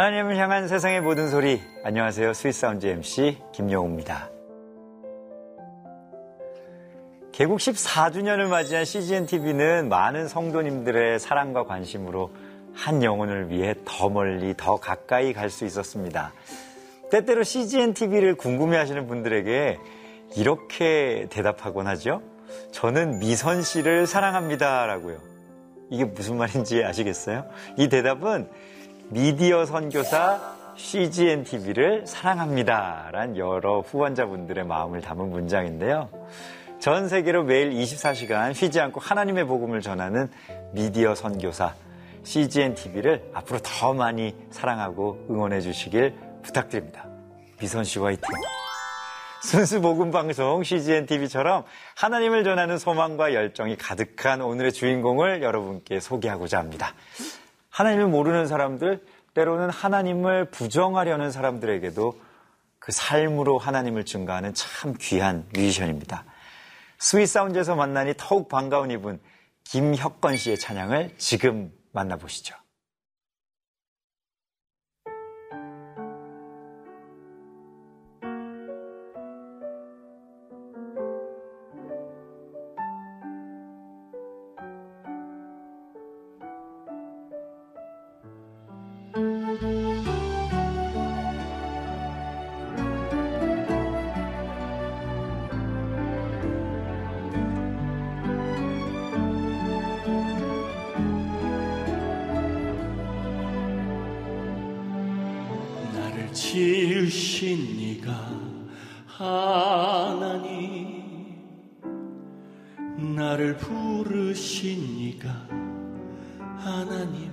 하나님을 향한 세상의 모든 소리. 안녕하세요. 스윗사운드 MC 김영우입니다. 개국 14주년을 맞이한 CGN TV는 많은 성도님들의 사랑과 관심으로 한 영혼을 위해 더 멀리 더 가까이 갈 수 있었습니다. 때때로 CGN TV를 궁금해 하시는 분들에게 이렇게 대답하곤 하죠. 저는 미선 씨를 사랑합니다. 라고요. 이게 무슨 말인지 아시겠어요? 이 대답은 미디어 선교사 CGN TV를 사랑합니다. 란 여러 후원자분들의 마음을 담은 문장인데요. 전 세계로 매일 24시간 쉬지 않고 하나님의 복음을 전하는 미디어 선교사 CGN TV를 앞으로 더 많이 사랑하고 응원해 주시길 부탁드립니다. 미선 씨 화이팅! 순수 복음 방송 CGN TV처럼 하나님을 전하는 소망과 열정이 가득한 오늘의 주인공을 여러분께 소개하고자 합니다. 하나님을 모르는 사람들, 때로는 하나님을 부정하려는 사람들에게도 그 삶으로 하나님을 증거하는 참 귀한 뮤지션입니다. Sweet Sound에서 만나니 더욱 반가운 이분 김혁건 씨의 찬양을 지금 만나보시죠. 지으신 네가 하나님 나를 부르신 네가 하나님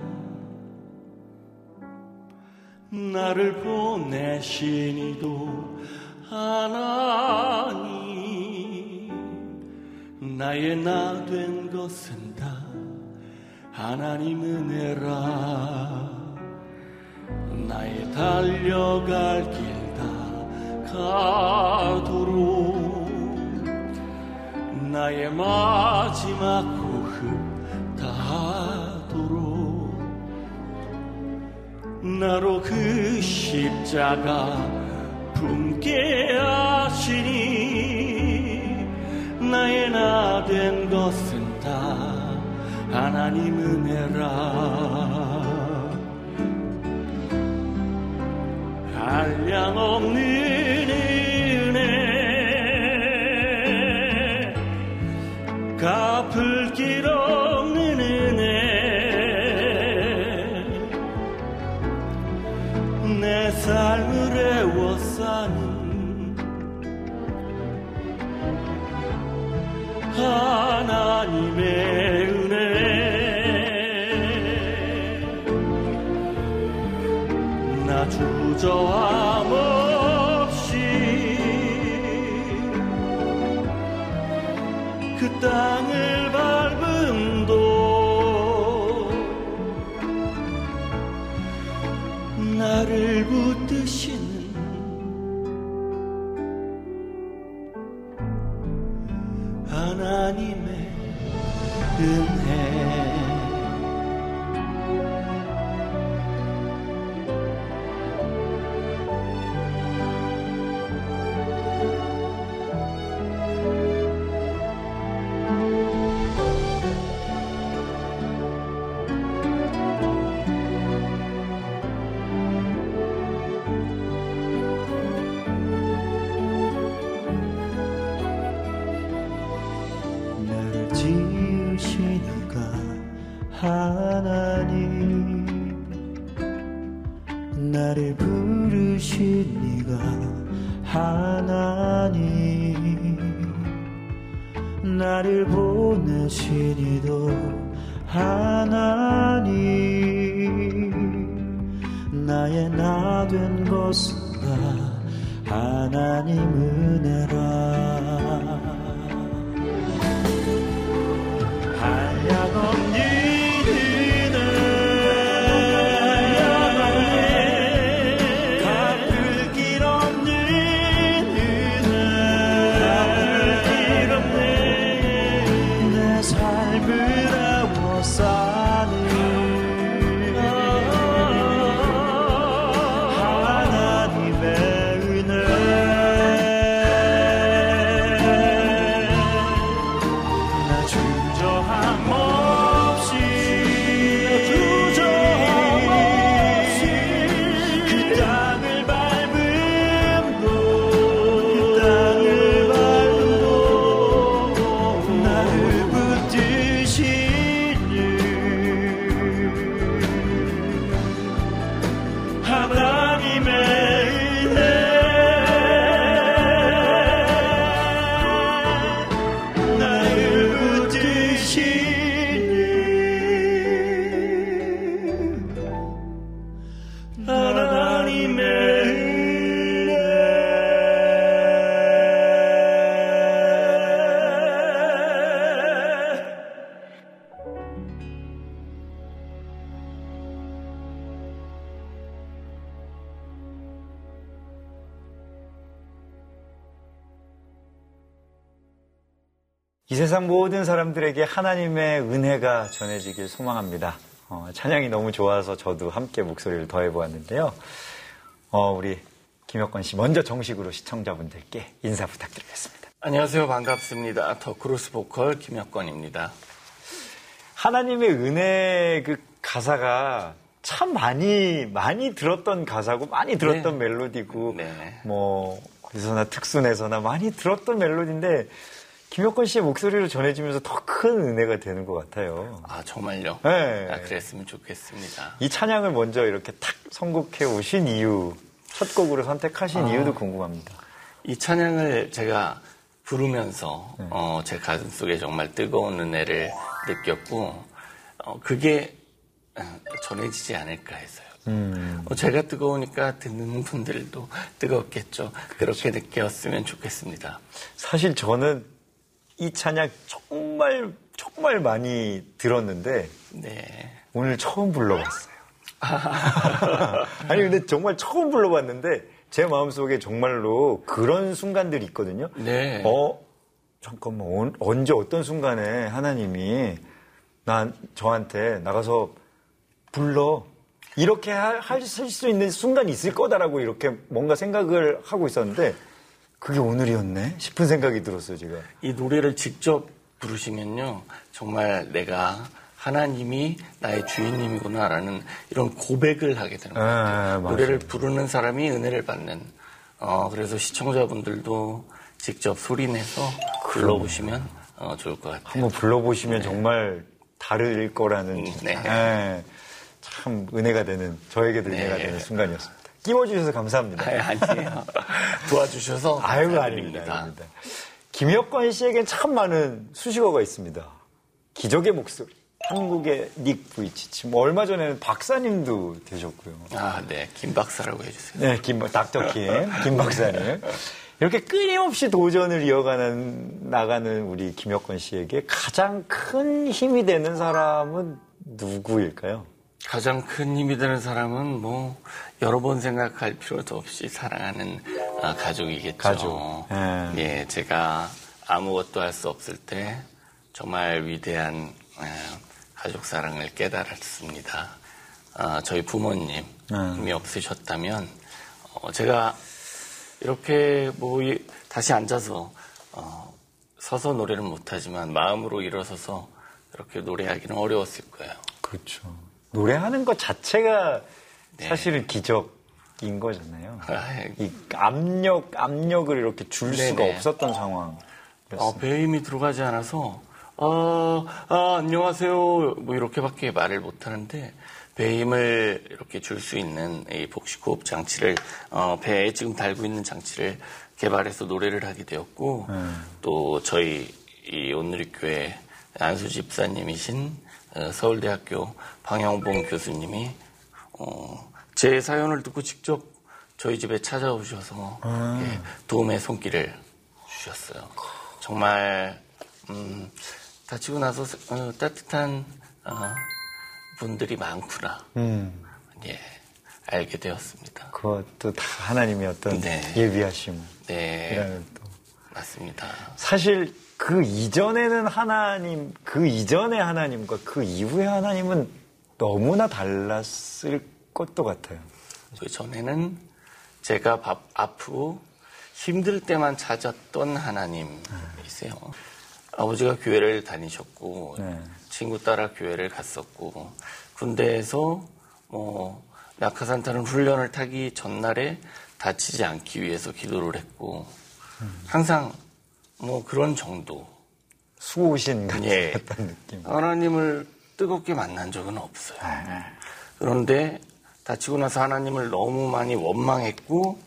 나를 보내신 이도 하나님 나의 나 된 것은 다 하나님 은혜라 나의 달려갈 길 다 가도록. 나의 마지막 호흡 다하도록. 나로 그 십자가 품게 하시니 나의 나 된 것은 다 하나님 은혜라 한량없는 은혜. 갚을 길 없는 은혜. 내 삶을 애워싸는 주저 나를 부르신 네가 하나님. 나를 보내신 이도 하나님. 나의 나 된 것은 다 하나님 은혜라. 세상 모든 사람들에게 하나님의 은혜가 전해지길 소망합니다. 어, 찬양이 너무 좋아서 저도 함께 목소리를 더해보았는데요. 어, 우리 김혁건 씨 먼저 정식으로 시청자분들께 인사 부탁드리겠습니다. 안녕하세요. 반갑습니다. 더 크로스 보컬 김혁건입니다. 하나님의 은혜 그 가사가 참 많이 많이 들었던 가사고 많이 들었던 네. 멜로디고 네. 뭐 어디서나 특순에서나 많이 들었던 멜로디인데 김혁건 씨의 목소리로 전해지면서 더 큰 은혜가 되는 것 같아요. 아, 정말요? 네. 아, 그랬으면 좋겠습니다. 이 찬양을 먼저 이렇게 탁 선곡해 오신 이유, 첫 곡으로 선택하신 아. 이유도 궁금합니다. 이 찬양을 제가 부르면서 네. 어, 제 가슴 속에 정말 뜨거운 은혜를 느꼈고 어, 그게 어, 전해지지 않을까 해서요. 음. 어, 제가 뜨거우니까 듣는 분들도 뜨겁겠죠. 그렇게 느꼈으면 좋겠습니다. 사실 저는 이 찬양 정말 정말 많이 들었는데 네. 오늘 처음 불러봤어요. 아니 근데 정말 처음 불러봤는데 제 마음속에 정말로 그런 순간들이 있거든요. 네. 어 잠깐만 언- 언제 어떤 순간에 하나님이 난 저한테 나가서 불러 이렇게 할 수 있는 순간이 있을 거다라고 이렇게 뭔가 생각을 하고 있었는데 그게 오늘이었네 싶은 생각이 들었어요 제가. 이 노래를 직접 부르시면요, 정말 내가 하나님이 나의 주인님이구나라는 이런 고백을 하게 되는 거예요. 아, 맞아요. 노래를 부르는 사람이 은혜를 받는. 어, 그래서 시청자분들도 직접 소리내서 불러보시면 어, 좋을 것 같아요. 한번 불러보시면 정말 다를 거라는 네. 예, 참 은혜가 되는 저에게도 네. 은혜가 되는 순간이었습니다. 끼워주셔서 감사합니다. 아, 아니에요. 도와주셔서 감사드립니다. 아닙니다. 아닙니다. 김혁권 씨에겐 참 많은 수식어가 있습니다. 기적의 목소리, 한국의 닉 부이치치. 뭐 얼마 전에는 박사님도 되셨고요. 아, 네. 김 박사라고 해주세요. 네, 김 닥터 김, 김 박사님. 이렇게 끊임없이 도전을 이어가는 나가는 우리 김혁권 씨에게 가장 큰 힘이 되는 사람은 누구일까요? 가장 큰 힘이 되는 사람은 뭐 여러 번 생각할 필요도 없이 사랑하는 아, 가족이겠죠. 가족. 예. 예, 제가 아무것도 할 수 없을 때 정말 위대한 아, 가족 사랑을 깨달았습니다. 아, 저희 부모님 음. 힘이 없으셨다면 어, 제가 이렇게 뭐 이- 다시 앉아서 어, 서서 노래는 못하지만 마음으로 일어서서 이렇게 노래하기는 어려웠을 거예요. 그렇죠. 노래하는 것 자체가 네. 사실은 기적인 거잖아요. 아, 이 압력, 압력을 이렇게 줄 수가 네네. 없었던 상황. 어, 배에 힘이 들어가지 않아서, 아, 아, 안녕하세요. 뭐 이렇게밖에 말을 못 하는데, 배에 힘을 이렇게 줄 수 있는 이 복식호흡 장치를, 어, 배에 지금 달고 있는 장치를 개발해서 노래를 하게 되었고, 또 저희 이 온누리교회 안수 집사님이신 어, 서울대학교 방영봉 교수님이, 어, 제 사연을 듣고 직접 저희 집에 찾아오셔서 예, 도움의 손길을 주셨어요. 정말 음, 다치고 나서 어, 따뜻한 어, 분들이 많구나. 음, 예, 알게 되었습니다. 그것도 다 하나님의 어떤 네. 예비하심이라는 네, 또. 맞습니다. 사실 그 이전에는 하나님, 그 이전의 하나님과 그 이후의 하나님은 너무나 달랐을 것도 같아요. 그 전에는 제가 밥, 아프고 힘들 때만 찾았던 하나님이세요. 아버지가 교회를 다니셨고 네. 친구 따라 교회를 갔었고 군대에서 뭐 낙하산 타는 훈련을 타기 전날에 다치지 않기 위해서 기도를 했고 항상 뭐 그런 정도 수호신 같은 예. 느낌. 하나님을 뜨겁게 만난 적은 없어요. 그런데 다치고 나서 하나님을 너무 많이 원망했고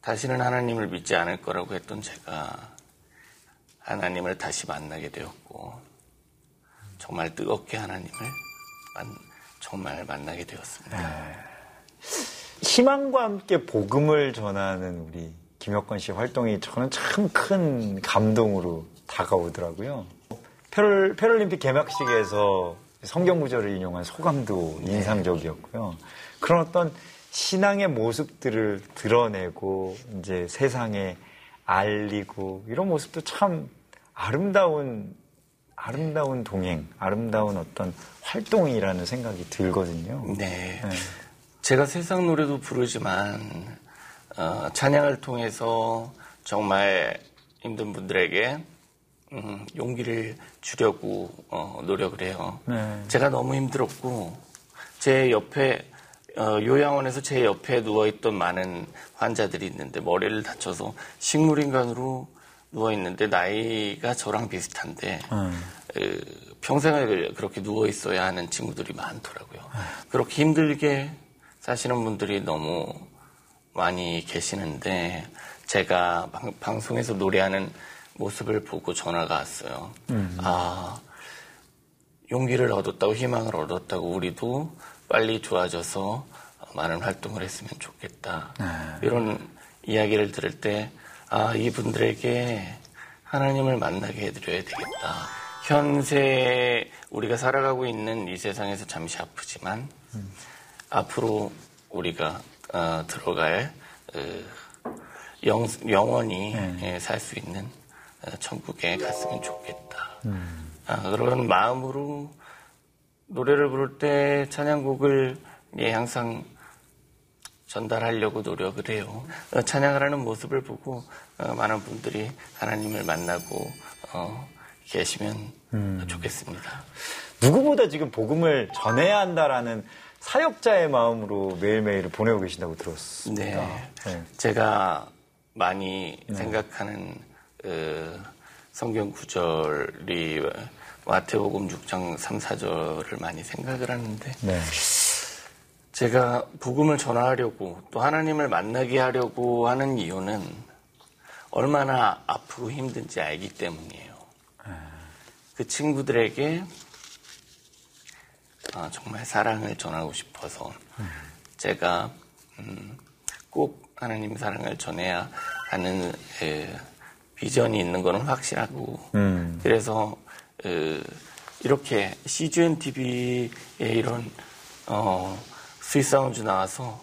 다시는 하나님을 믿지 않을 거라고 했던 제가 하나님을 다시 만나게 되었고 정말 뜨겁게 하나님을 만- 정말 만나게 되었습니다. 희망과 함께 복음을 전하는 우리 김혁건 씨 활동이 저는 참 큰 감동으로 다가오더라고요. 패럴, 패럴림픽 개막식에서 성경 구절을 인용한 소감도 인상적이었고요. 그런 어떤 신앙의 모습들을 드러내고 이제 세상에 알리고 이런 모습도 참 아름다운 아름다운 동행, 아름다운 어떤 활동이라는 생각이 들거든요. 네. 네. 제가 세상 노래도 부르지만 어, 찬양을 통해서 정말 힘든 분들에게 음, 용기를 주려고 어, 노력을 해요. 네. 제가 너무 힘들었고 제 옆에 어, 요양원에서 제 옆에 누워 있던 많은 환자들이 있는데 머리를 다쳐서 식물인간으로 누워 있는데 나이가 저랑 비슷한데 음. 그, 평생을 그렇게 누워 있어야 하는 친구들이 많더라고요. 그렇게 힘들게 사시는 분들이 너무 많이 계시는데 제가 방, 방송에서 노래하는 모습을 보고 전화가 왔어요. 아 용기를 얻었다고 희망을 얻었다고 우리도 빨리 좋아져서 많은 활동을 했으면 좋겠다. 이런 이야기를 들을 때, 아, 이분들에게 하나님을 만나게 해드려야 되겠다. 현세 우리가 살아가고 있는 이 세상에서 잠시 아프지만, 앞으로 우리가 어, 들어갈 어, 영, 영원히 살수 있는 어, 천국에 갔으면 좋겠다. 아, 그런 마음으로 노래를 부를 때 찬양곡을 예, 항상 전달하려고 노력을 해요. 어, 찬양을 하는 모습을 보고 어, 많은 분들이 하나님을 만나고 어, 계시면 좋겠습니다. 누구보다 지금 복음을 전해야 한다라는 사역자의 마음으로 매일매일 보내고 계신다고 들었습니다. 네. 네. 제가 많이 생각하는 어, 성경 구절이 마태복음 6장 3, 4절을 많이 생각을 하는데 네. 제가 복음을 전하려고 또 하나님을 만나게 하려고 하는 이유는 얼마나 아프고 힘든지 알기 때문이에요. 그 친구들에게 아, 정말 사랑을 전하고 싶어서 제가 음, 꼭 하나님 사랑을 전해야 하는 에, 비전이 있는 거는 확실하고 음. 그래서 어, 이렇게 CGN TV에 이런 어, Sweet Sound 나와서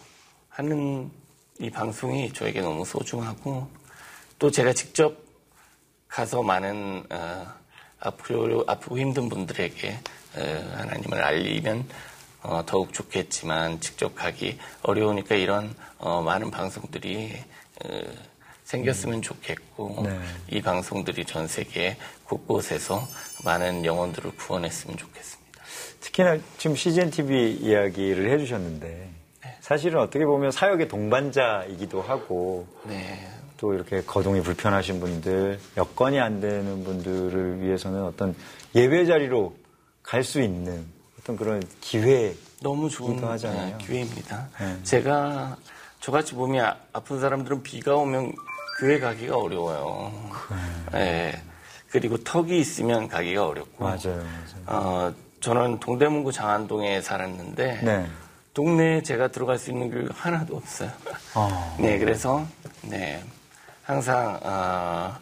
하는 이 방송이 저에게 너무 소중하고 또 제가 직접 가서 많은 어, 아프고, 아프고 힘든 분들에게 어, 하나님을 알리면 어, 더욱 좋겠지만 직접 가기 어려우니까 이런 어, 많은 방송들이 어, 생겼으면 좋겠고 네. 이 방송들이 전 세계 곳곳에서 많은 영혼들을 구원했으면 좋겠습니다. 특히나 지금 CGN TV 이야기를 해주셨는데 사실은 어떻게 보면 사역의 동반자이기도 하고 네, 또 이렇게 거동이 불편하신 분들, 여건이 안 되는 분들을 위해서는 어떤 예배 자리로 갈 수 있는 어떤 그런 기회. 너무 좋은 하잖아요. 네, 기회입니다. 네. 제가 저같이 몸이 아- 아픈 사람들은 비가 오면 교회 가기가 어려워요. 네. 그리고 턱이 있으면 가기가 어렵고. 맞아요, 맞아요. 어, 저는 동대문구 장안동에 살았는데 네. 동네에 제가 들어갈 수 있는 교회가 하나도 없어요. 어. 네, 그래서 네 항상 어,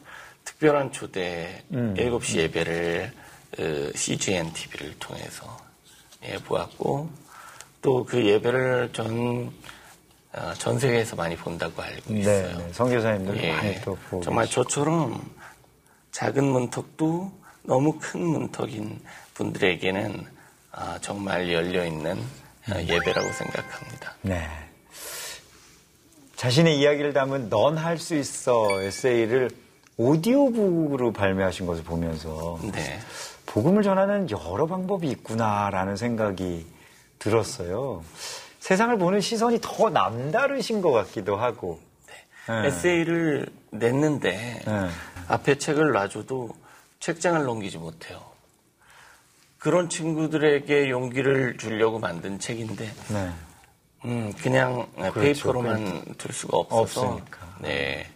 특별한 초대 음. 7시 예배를 어, CGN TV를 통해서 예, 보았고 또 그 예배를 전, 어, 전 세계에서 많이 본다고 알고 네, 있어요. 네. 선교사님들 예, 많이 또 보고. 정말 계시고. 저처럼 작은 문턱도 너무 큰 문턱인 분들에게는 아, 정말 열려 있는 어, 예배라고 생각합니다. 네. 자신의 이야기를 담은 넌 할 수 있어 에세이를 오디오북으로 발매하신 것을 보면서 네. 복음을 전하는 여러 방법이 있구나라는 생각이 들었어요. 세상을 보는 시선이 더 남다르신 것 같기도 하고. 네. 에세이를 냈는데 네. 앞에 책을 놔줘도 책장을 넘기지 못해요. 그런 친구들에게 용기를 주려고 만든 책인데 네. 음, 그냥 페이퍼로만 둘 수가 없어서 없으니까. 네.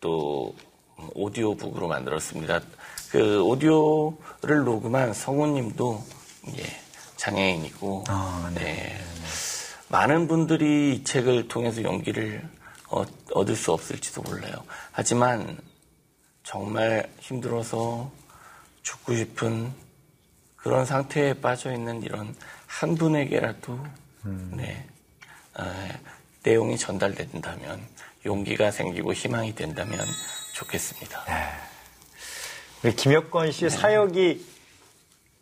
또 음, 오디오북으로 만들었습니다. 그 오디오를 녹음한 성우님도 예, 장애인이고 아, 네. 네. 많은 분들이 이 책을 통해서 용기를 어- 얻을 수 없을지도 몰라요. 하지만 정말 힘들어서 죽고 싶은 그런 상태에 빠져 있는 이런 한 분에게라도 네, 어, 내용이 전달된다면 용기가 생기고 희망이 된다면 좋겠습니다. 우리 김혁건 씨의 사역이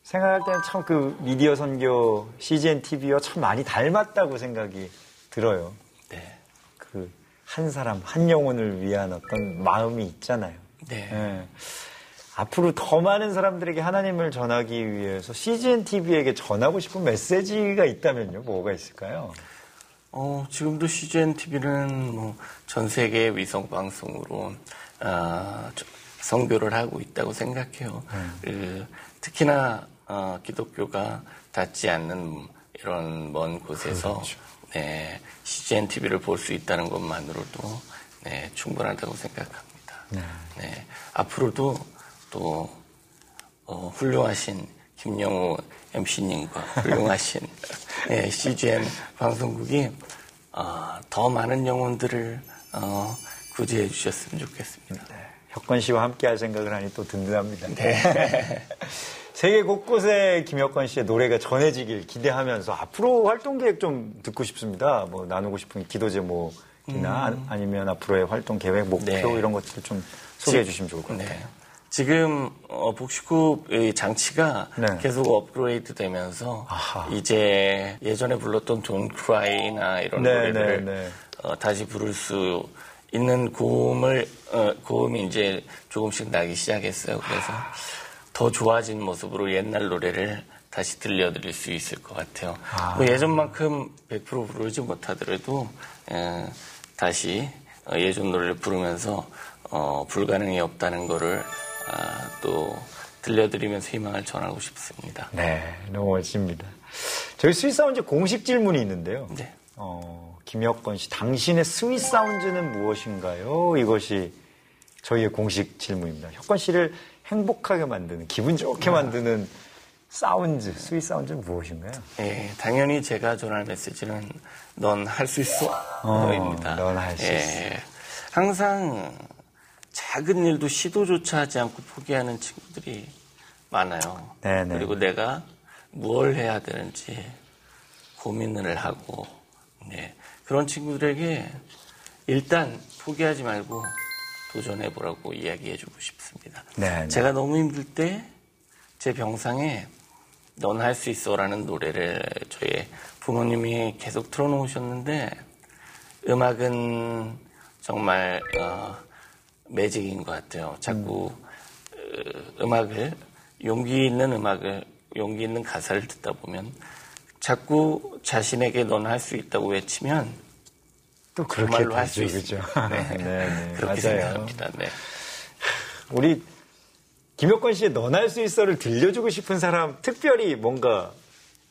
생각할 때는 참 그 미디어 선교 CGN TV와 참 많이 닮았다고 생각이 들어요. 네. 그 한 사람, 한 영혼을 위한 어떤 마음이 있잖아요. 네. 예. 앞으로 더 많은 사람들에게 하나님을 전하기 위해서 CGN TV에게 전하고 싶은 메시지가 있다면요, 뭐가 있을까요? 어, 지금도 CGN TV는 뭐 전 세계 위성 방송으로 아, 저- 선교를 하고 있다고 생각해요. 그, 특히나 어, 기독교가 닿지 않는 이런 먼 곳에서 네, CGN TV를 볼 수 있다는 것만으로도 네, 충분하다고 생각합니다. 네, 앞으로도 또 어, 훌륭하신 김영우 MC님과 훌륭하신 네, CGN 방송국이 어, 더 많은 영혼들을 어, 구제해 주셨으면 좋겠습니다. 혁건 씨와 함께 할 생각을 하니 또 든든합니다. 세계 곳곳에 김혁건 씨의 노래가 전해지길 기대하면서 앞으로 활동 계획 좀 듣고 싶습니다. 뭐 나누고 싶은 기도 제목이나 아- 아니면 앞으로의 활동 계획, 목표 네. 이런 것들을 좀 소개해 주시면 좋을 것 네. 같아요. 지금 어, 복식호의 장치가 네. 계속 업그레이드 되면서 아하. 이제 예전에 불렀던 돈 크라이나 이런 네, 노래를 네, 네. 어, 다시 부를 수 있는 고음을 어, 고음이 이제 조금씩 나기 시작했어요. 그래서 더 좋아진 모습으로 옛날 노래를 다시 들려드릴 수 있을 것 같아요. 뭐 예전만큼 100% 부르지 못하더라도 에, 다시 어, 예전 노래를 부르면서 어, 불가능이 없다는 거를 아, 또 들려드리면서 희망을 전하고 싶습니다. 네, 너무 멋집니다. 저희 Sweet Sound 공식 질문이 있는데요. 네. 어, 김혁건 씨, 당신의 sweet sound는 무엇인가요? 이것이 저희의 공식 질문입니다. 혁건 씨를 행복하게 만드는, 기분 좋게 만드는 사운드, sweet sound는 무엇인가요? 예, 당연히 제가 전할 메시지는 넌 할 수 있어. 어, 너입니다. 넌 할수 예, 항상 작은 일도 시도조차 하지 않고 포기하는 친구들이 많아요. 네네. 그리고 내가 무엇을 해야 되는지 고민을 하고, 네. 그런 친구들에게 일단 포기하지 말고 도전해보라고 이야기해주고 싶습니다. 네 네. 제가 너무 힘들 때 제 병상에 넌 할 수 있어 라는 노래를 저희 부모님이 계속 틀어놓으셨는데 음악은 정말 어, 매직인 것 같아요. 자꾸 어, 음악을 용기 있는 음악을 용기 있는 가사를 듣다 보면 자꾸 자신에게 넌할수 있다고 외치면 또 그렇게 정말로 할 수. 그죠? 네. 네, 네, 그렇게 맞아요. 생각합니다. 네. 우리 김혁건 씨의 넌 할 수 있어를 들려주고 싶은 사람, 특별히 뭔가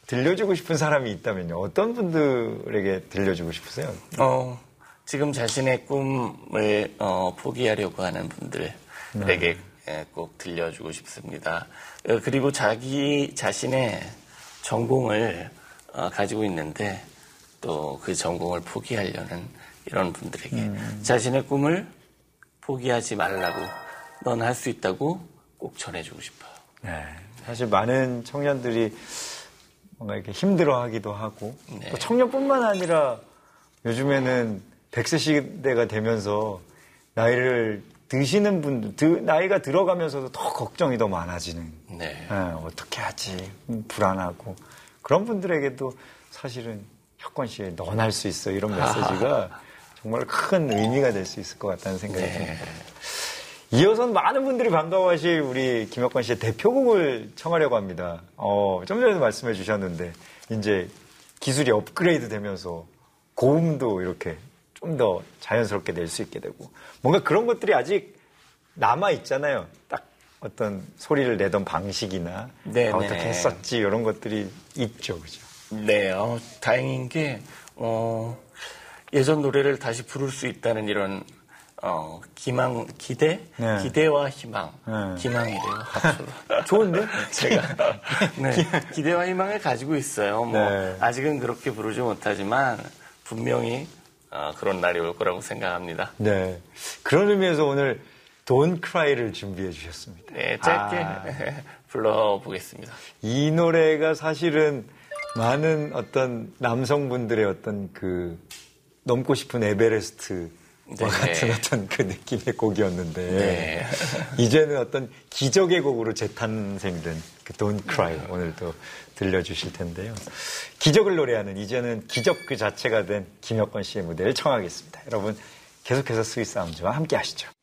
들려주고 싶은 사람이 있다면요. 어떤 분들에게 들려주고 싶으세요? 어, 지금 자신의 꿈을 어, 포기하려고 하는 분들에게 예, 꼭 들려주고 싶습니다. 어, 그리고 자기 자신의 전공을 어, 가지고 있는데 또 그 전공을 포기하려는 이런 분들에게 자신의 꿈을 포기하지 말라고 넌 할 수 있다고 꼭 전해주고 싶어요. 네. 사실 많은 청년들이 뭔가 이렇게 힘들어하기도 하고 네. 또 청년뿐만 아니라 요즘에는 100세 시대가 되면서 나이를 드시는 분들, 드- 나이가 들어가면서도 더 걱정이 더 많아지는 네. 예, 어떻게 하지 음, 불안하고 그런 분들에게도 사실은 혁권 넌할수 있어 이런 메시지가 정말 큰 의미가 될 수 있을 것 같다는 생각이 네. 듭니다. 이어서 많은 분들이 반가워하실 우리 김혁권 씨의 대표곡을 청하려고 합니다. 어, 좀 전에도 말씀해 주셨는데 이제 기술이 업그레이드 되면서 고음도 이렇게 좀 더 자연스럽게 낼 수 있게 되고 뭔가 그런 것들이 아직 남아 있잖아요. 딱 어떤 소리를 내던 방식이나 네네. 어떻게 했었지 이런 것들이 있죠, 그죠? 네, 어, 다행인 게, 어, 예전 노래를 다시 부를 수 있다는 이런, 어, 기망, 기대? 네. 기대와 희망. 네. 기망이래요, 합쳐서. 좋은데? 제가, 네, 기대와 희망을 가지고 있어요. 뭐, 네. 아직은 그렇게 부르지 못하지만, 분명히, 어, 그런 날이 올 거라고 생각합니다. 네. 그런 의미에서 오늘 돈 크라이를 준비해 주셨습니다. 네, 짧게 아. 불러보겠습니다. 이 노래가 사실은 많은 어떤 남성분들의 어떤 그 넘고 싶은 에베레스트 와 같은 어떤 그 느낌의 곡이었는데 네. 이제는 어떤 기적의 곡으로 재탄생된 그 Don't Cry 오늘도 들려주실 텐데요. 기적을 노래하는 이제는 기적 그 자체가 된 김혁건 씨의 무대를 청하겠습니다. 여러분 계속해서 스윗 사운드와 함께 하시죠.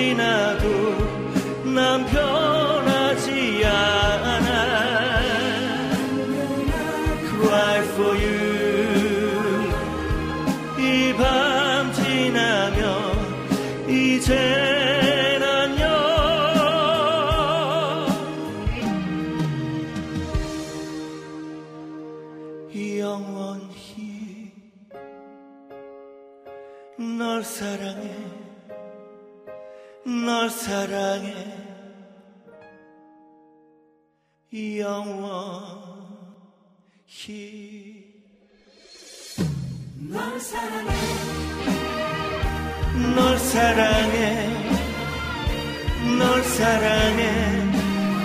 지나도 난변 사랑해. 영원히 널 사랑해. 널 사랑해. 널 사랑해.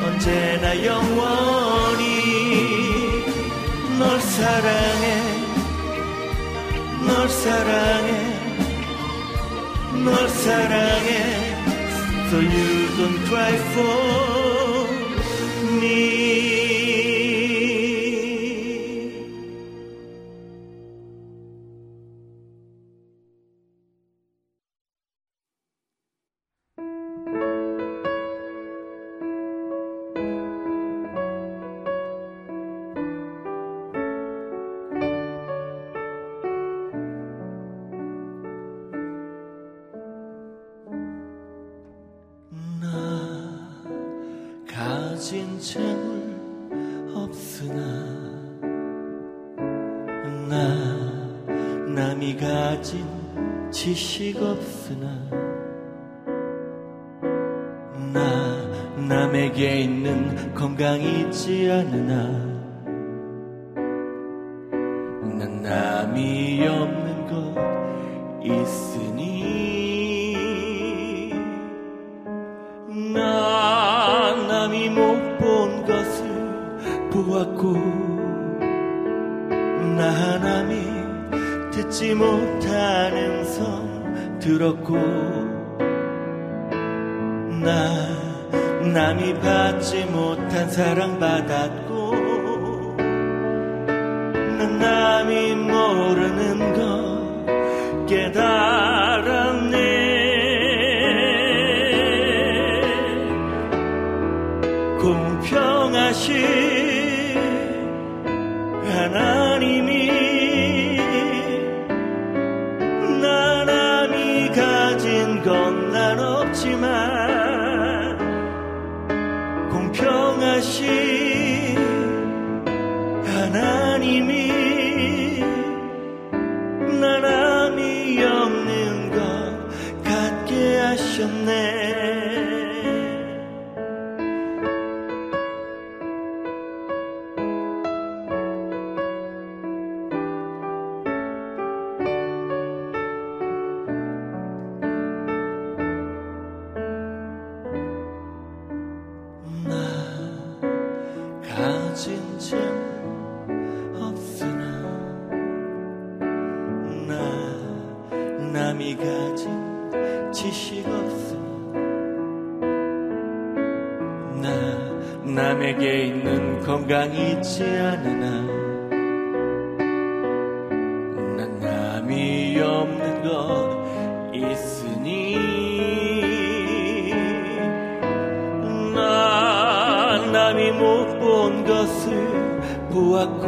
언제나 영원히 널 사랑해. 널 사랑해. 널 사랑해 so you don't cry for me. 지식 없으나 나 남에게 있는 건강 있지 않으나 공평하신 보았고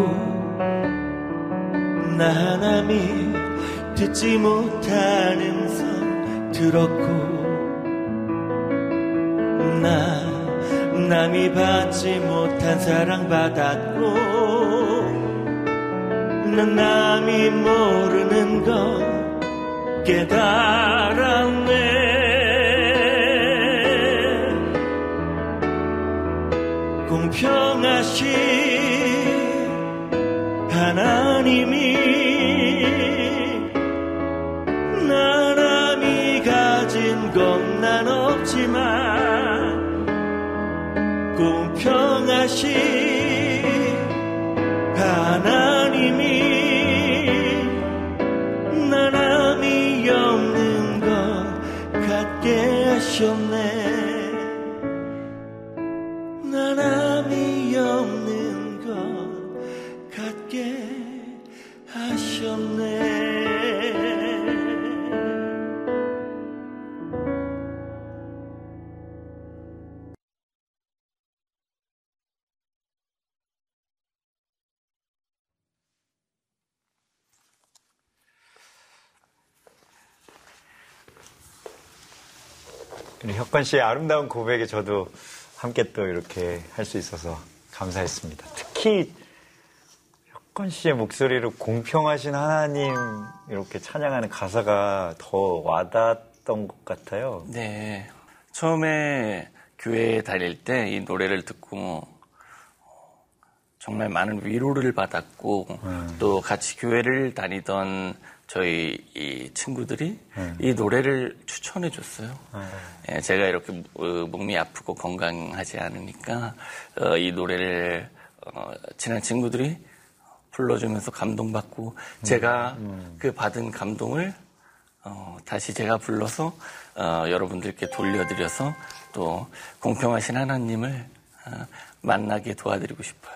나 남이 듣지 못하는 선 들었고 나 남이 받지 못한 사랑 받았고 난 남이 모르는 것 깨달았네. 공평하신 공 혁건 씨의 아름다운 고백에 저도 함께 또 이렇게 할 수 있어서 감사했습니다. 특히 혁건 씨의 목소리로 공평하신 하나님 이렇게 찬양하는 가사가 더 와닿았던 것 같아요. 네. 처음에 교회에 다닐 때 이 노래를 듣고 정말 많은 위로를 받았고 또 같이 교회를 다니던 저희 이 친구들이 이 노래를 추천해 줬어요. 예, 제가 이렇게 어, 몸이 아프고 건강하지 않으니까 어, 이 노래를 어, 친한 친구들이 불러주면서 감동받고 제가 그 받은 감동을 어, 다시 제가 불러서 어, 여러분들께 돌려드려서 또 공평하신 하나님을 어, 만나게 도와드리고 싶어요.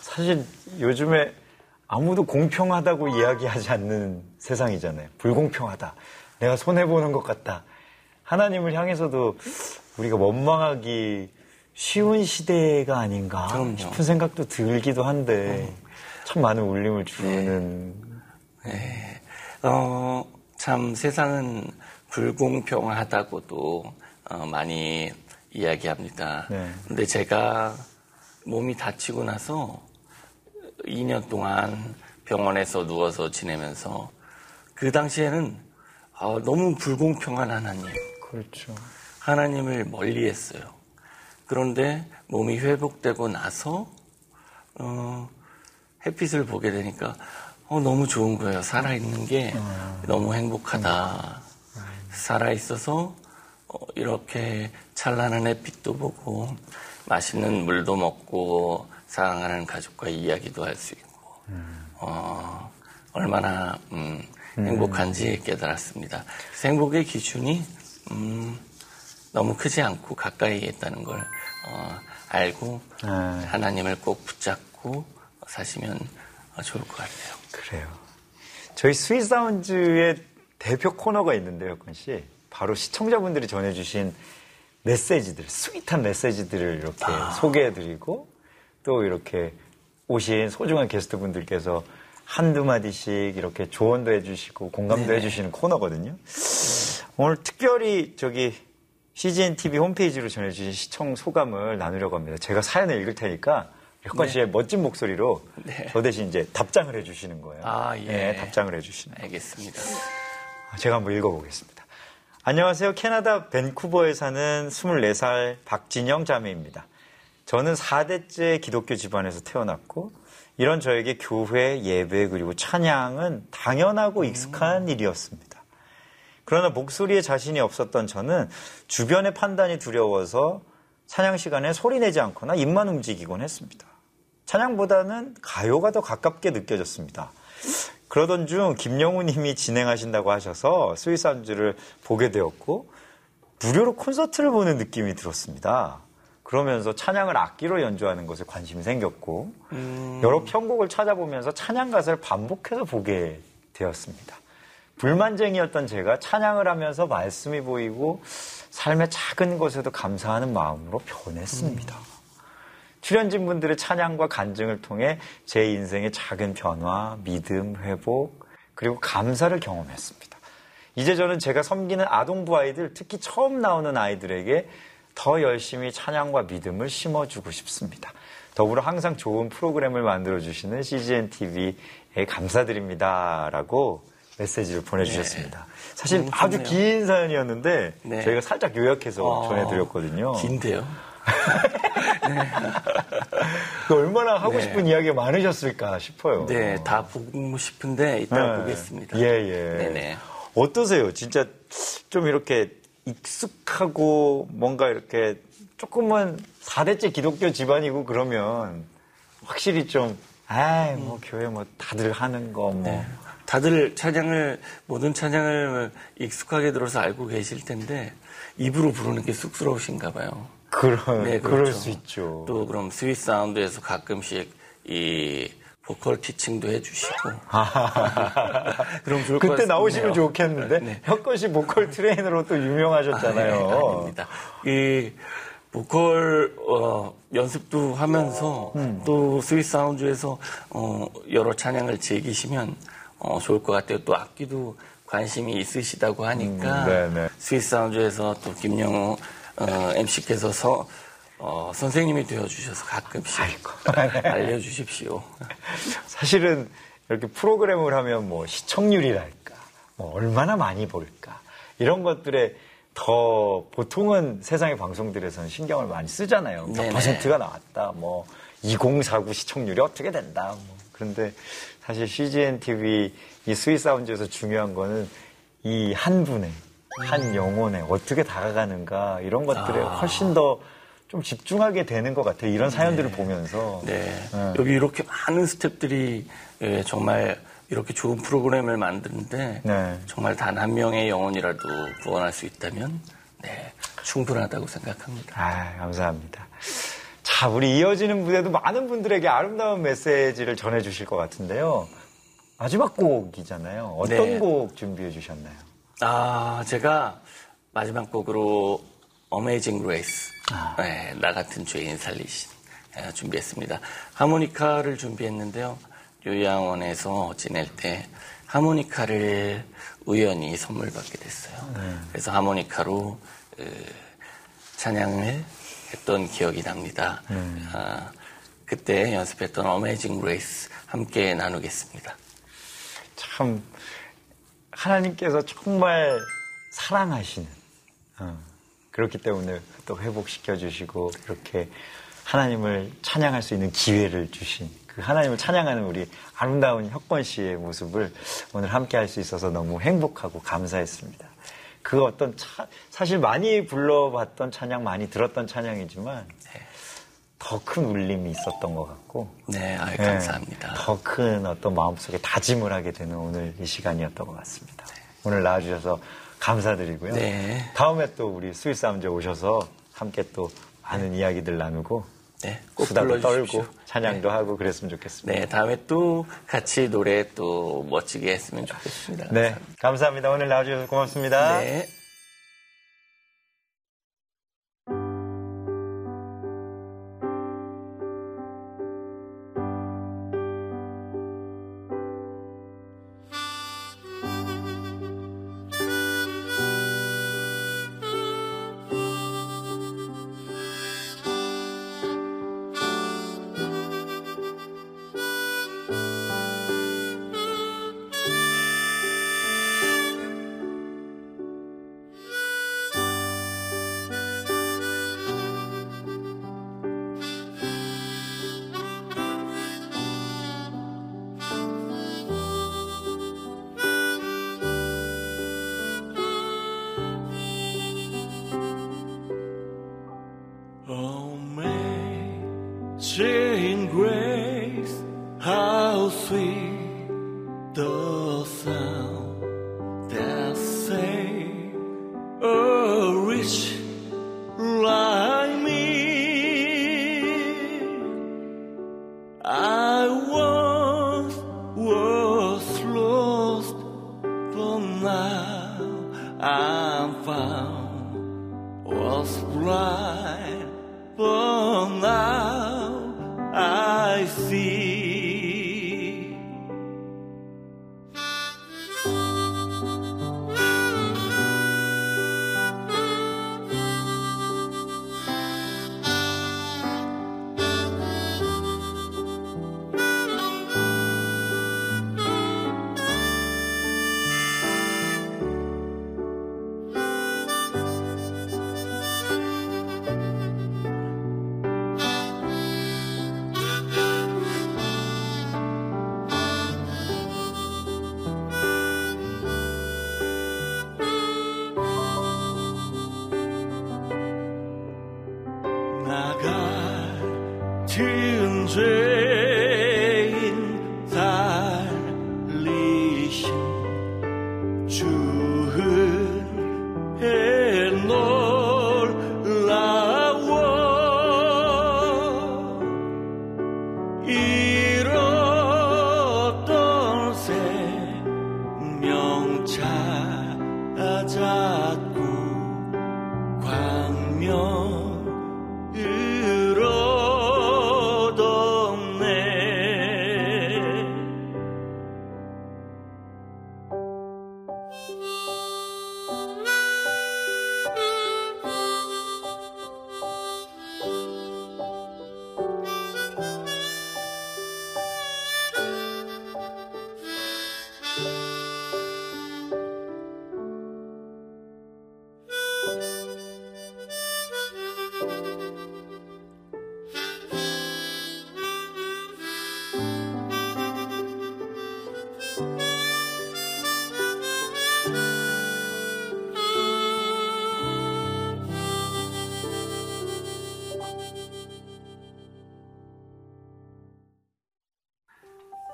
사실 요즘에 아무도 공평하다고 이야기하지 않는 세상이잖아요. 불공평하다. 내가 손해보는 것 같다. 하나님을 향해서도 우리가 원망하기 쉬운 시대가 아닌가 그럼요. 싶은 생각도 들기도 한데 참 많은 울림을 주는 어, 참 세상은 불공평하다고도 어, 많이 이야기합니다. 네. 근데 제가 몸이 다치고 나서 2년 동안 병원에서 누워서 지내면서 그 당시에는 아, 너무 불공평한 하나님, 그렇죠. 하나님을 멀리 했어요. 그런데 몸이 회복되고 나서 어, 햇빛을 보게 되니까 어, 너무 좋은 거예요. 살아있는 게 너무 행복하다. 살아있어서 어, 이렇게 찬란한 햇빛도 보고 맛있는 물도 먹고 사랑하는 가족과 이야기도 할 수 있고 어, 얼마나 음, 행복한지 깨달았습니다. 행복의 기준이 음, 너무 크지 않고 가까이 있다는 걸 어, 알고 네. 하나님을 꼭 붙잡고 사시면 어, 좋을 것 같아요. 그래요. 저희 스윗사운즈의 대표 코너가 있는데요, 건 씨. 바로 시청자분들이 전해주신 메시지들, sweet한 메시지들을 이렇게 소개해드리고 또 이렇게 오신 소중한 게스트분들께서 한두 마디씩 이렇게 조언도 해주시고 공감도 네네. 해주시는 코너거든요. 오늘 특별히 저기 CGN TV 홈페이지로 전해주신 시청 소감을 나누려고 합니다. 제가 사연을 읽을 테니까 혁건 씨의 멋진 목소리로 네. 저 대신 이제 답장을 해주시는 거예요. 아, 예. 네, 답장을 해주시는. 알겠습니다. 제가 한번 읽어보겠습니다. 안녕하세요. 캐나다 밴쿠버에 사는 24살 박진영 자매입니다. 저는 4대째 기독교 집안에서 태어났고 이런 저에게 교회, 예배 그리고 찬양은 당연하고 익숙한 일이었습니다. 그러나 목소리에 자신이 없었던 저는 주변의 판단이 두려워서 찬양 시간에 소리 내지 않거나 입만 움직이곤 했습니다. 찬양보다는 가요가 더 가깝게 느껴졌습니다. 그러던 중 김영우 님이 진행하신다고 하셔서 스위스 안주를 보게 되었고 무료로 콘서트를 보는 느낌이 들었습니다. 그러면서 찬양을 악기로 연주하는 것에 관심이 생겼고 여러 편곡을 찾아보면서 찬양 가사를 반복해서 보게 되었습니다. 불만쟁이였던 제가 찬양을 하면서 말씀이 보이고 삶의 작은 것에도 감사하는 마음으로 변했습니다. 출연진 분들의 찬양과 간증을 통해 제 인생의 작은 변화, 믿음, 회복, 그리고 감사를 경험했습니다. 이제 저는 제가 섬기는 아동부 아이들, 특히 처음 나오는 아이들에게 더 열심히 찬양과 믿음을 심어주고 싶습니다. 더불어 항상 좋은 프로그램을 만들어주시는 CGN TV에 감사드립니다. 라고 메시지를 보내주셨습니다. 사실 너무 아주. 긴 사연이었는데 네. 저희가 살짝 요약해서 어, 전해드렸거든요. 긴데요. 그 얼마나 하고 네. 싶은 이야기가 많으셨을까 싶어요. 네, 다 보고 싶은데 이따 네. 보겠습니다. 예, 예. 네네. 어떠세요? 진짜 좀 이렇게 익숙하고 뭔가 이렇게 조금은 4대째 기독교 집안이고 그러면 확실히 좀, 아이, 뭐, 교회 뭐 다들 하는 거 뭐. 네. 다들 찬양을 모든 찬양을 익숙하게 들어서 알고 계실 텐데 입으로 부르는 게 쑥스러우신가 봐요. 그런, 네, 그럴 그렇죠. 수 있죠. 또 그럼 Sweet Sound에서 가끔씩 이 보컬 teaching도 해주시고. 그럼 좋을 것 그때 나오시면. 좋겠는데 네. 혁건 씨 보컬 트레이너로 또 유명하셨잖아요. 아, 네, 아닙니다. 이 보컬 어, 연습도 하면서 음. 또 Sweet Sound에서 어, 여러 찬양을 즐기시면 어, 좋을 것 같아요. 또 악기도 관심이 있으시다고 하니까 음, 네네. Sweet Sound에서 또 김영우 어, MC께서 서, 어, 선생님이 되어주셔서 가끔씩 알려주십시오. 사실은 이렇게 프로그램을 하면 뭐 시청률이랄까, 뭐 얼마나 많이 볼까, 이런 것들에 더 보통은 세상의 방송들에서는 신경을 많이 쓰잖아요. 몇 네네. 퍼센트가 나왔다, 뭐 2049 시청률이 어떻게 된다, 뭐. 그런데 사실 CGN TV 이 Sweet Sound에서 중요한 거는 이 한 분의, 한 영혼에 어떻게 다가가는가, 이런 것들에 아. 훨씬 더 좀 집중하게 되는 것 같아요. 이런 사연들을 보면서. 네. 네. 여기 이렇게 많은 스탭들이 예, 정말 이렇게 좋은 프로그램을 만드는데 네. 정말 단 한 명의 영혼이라도 구원할 수 있다면 네, 충분하다고 생각합니다. 아, 감사합니다. 자, 우리 이어지는 무대도 많은 분들에게 아름다운 메시지를 전해주실 것 같은데요. 마지막 곡이잖아요. 어떤 네. 곡 준비해 주셨나요? 아, 제가 마지막 곡으로 어메이징 레이스 네, 나 같은 죄인 살리신 예, 준비했습니다. 하모니카를 준비했는데요. 요양원에서 지낼 때 하모니카를 우연히 선물 받게 됐어요. 그래서 하모니카로 그, 찬양을 했던 기억이 납니다. 아, 그때 연습했던 어메이징 레이스 함께 나누겠습니다. 참, 하나님께서 정말 사랑하시는, 어, 그렇기 때문에 또 회복시켜 주시고, 이렇게 하나님을 찬양할 수 있는 기회를 주신, 그 하나님을 찬양하는 우리 아름다운 혁권 씨의 모습을 오늘 함께 할 수 있어서 너무 행복하고 감사했습니다. 그 어떤 차- 사실 많이 불러봤던 찬양, 많이 들었던 찬양이지만, 더 큰 울림이 있었던 것 같고, 네, 아유, 네, 감사합니다. 더 큰 어떤 마음속에 다짐을 하게 되는 오늘 이 시간이었던 것 같습니다. 오늘 나와주셔서 감사드리고요. 네. 다음에 또 우리 Sweet Sound 오셔서 함께 또 많은 이야기들 나누고 네, 꼭 수다도. 떨고 찬양도 하고 그랬으면 좋겠습니다. 네, 다음에 또 같이 노래 또 멋지게 했으면 좋겠습니다. 네, 감사합니다. 오늘 나와주셔서 고맙습니다. 네.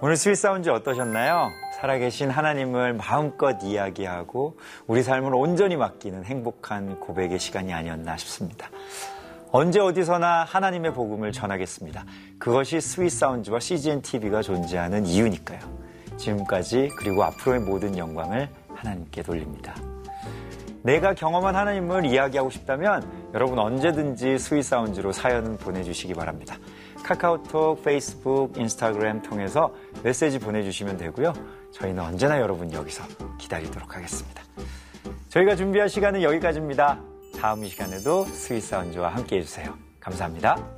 오늘 Sweet Sound 어떠셨나요? 살아계신 하나님을 마음껏 이야기하고 우리 삶을 온전히 맡기는 행복한 고백의 시간이 아니었나 싶습니다. 언제 어디서나 하나님의 복음을 전하겠습니다. 그것이 Sweet Sound와 CGN TV가 존재하는 이유니까요. 지금까지 그리고 앞으로의 모든 영광을 하나님께 돌립니다. 내가 경험한 하나님을 이야기하고 싶다면 여러분 언제든지 Sweet Sound로 사연은 보내주시기 바랍니다. 카카오톡, 페이스북, 인스타그램 통해서 메시지 보내주시면 되고요. 저희는 언제나 여러분 여기서 기다리도록 하겠습니다. 저희가 준비한 시간은 여기까지입니다. 다음 이 시간에도 Sweet Sound와 함께 해주세요. 감사합니다.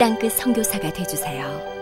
땅끝 선교사가 되주세요.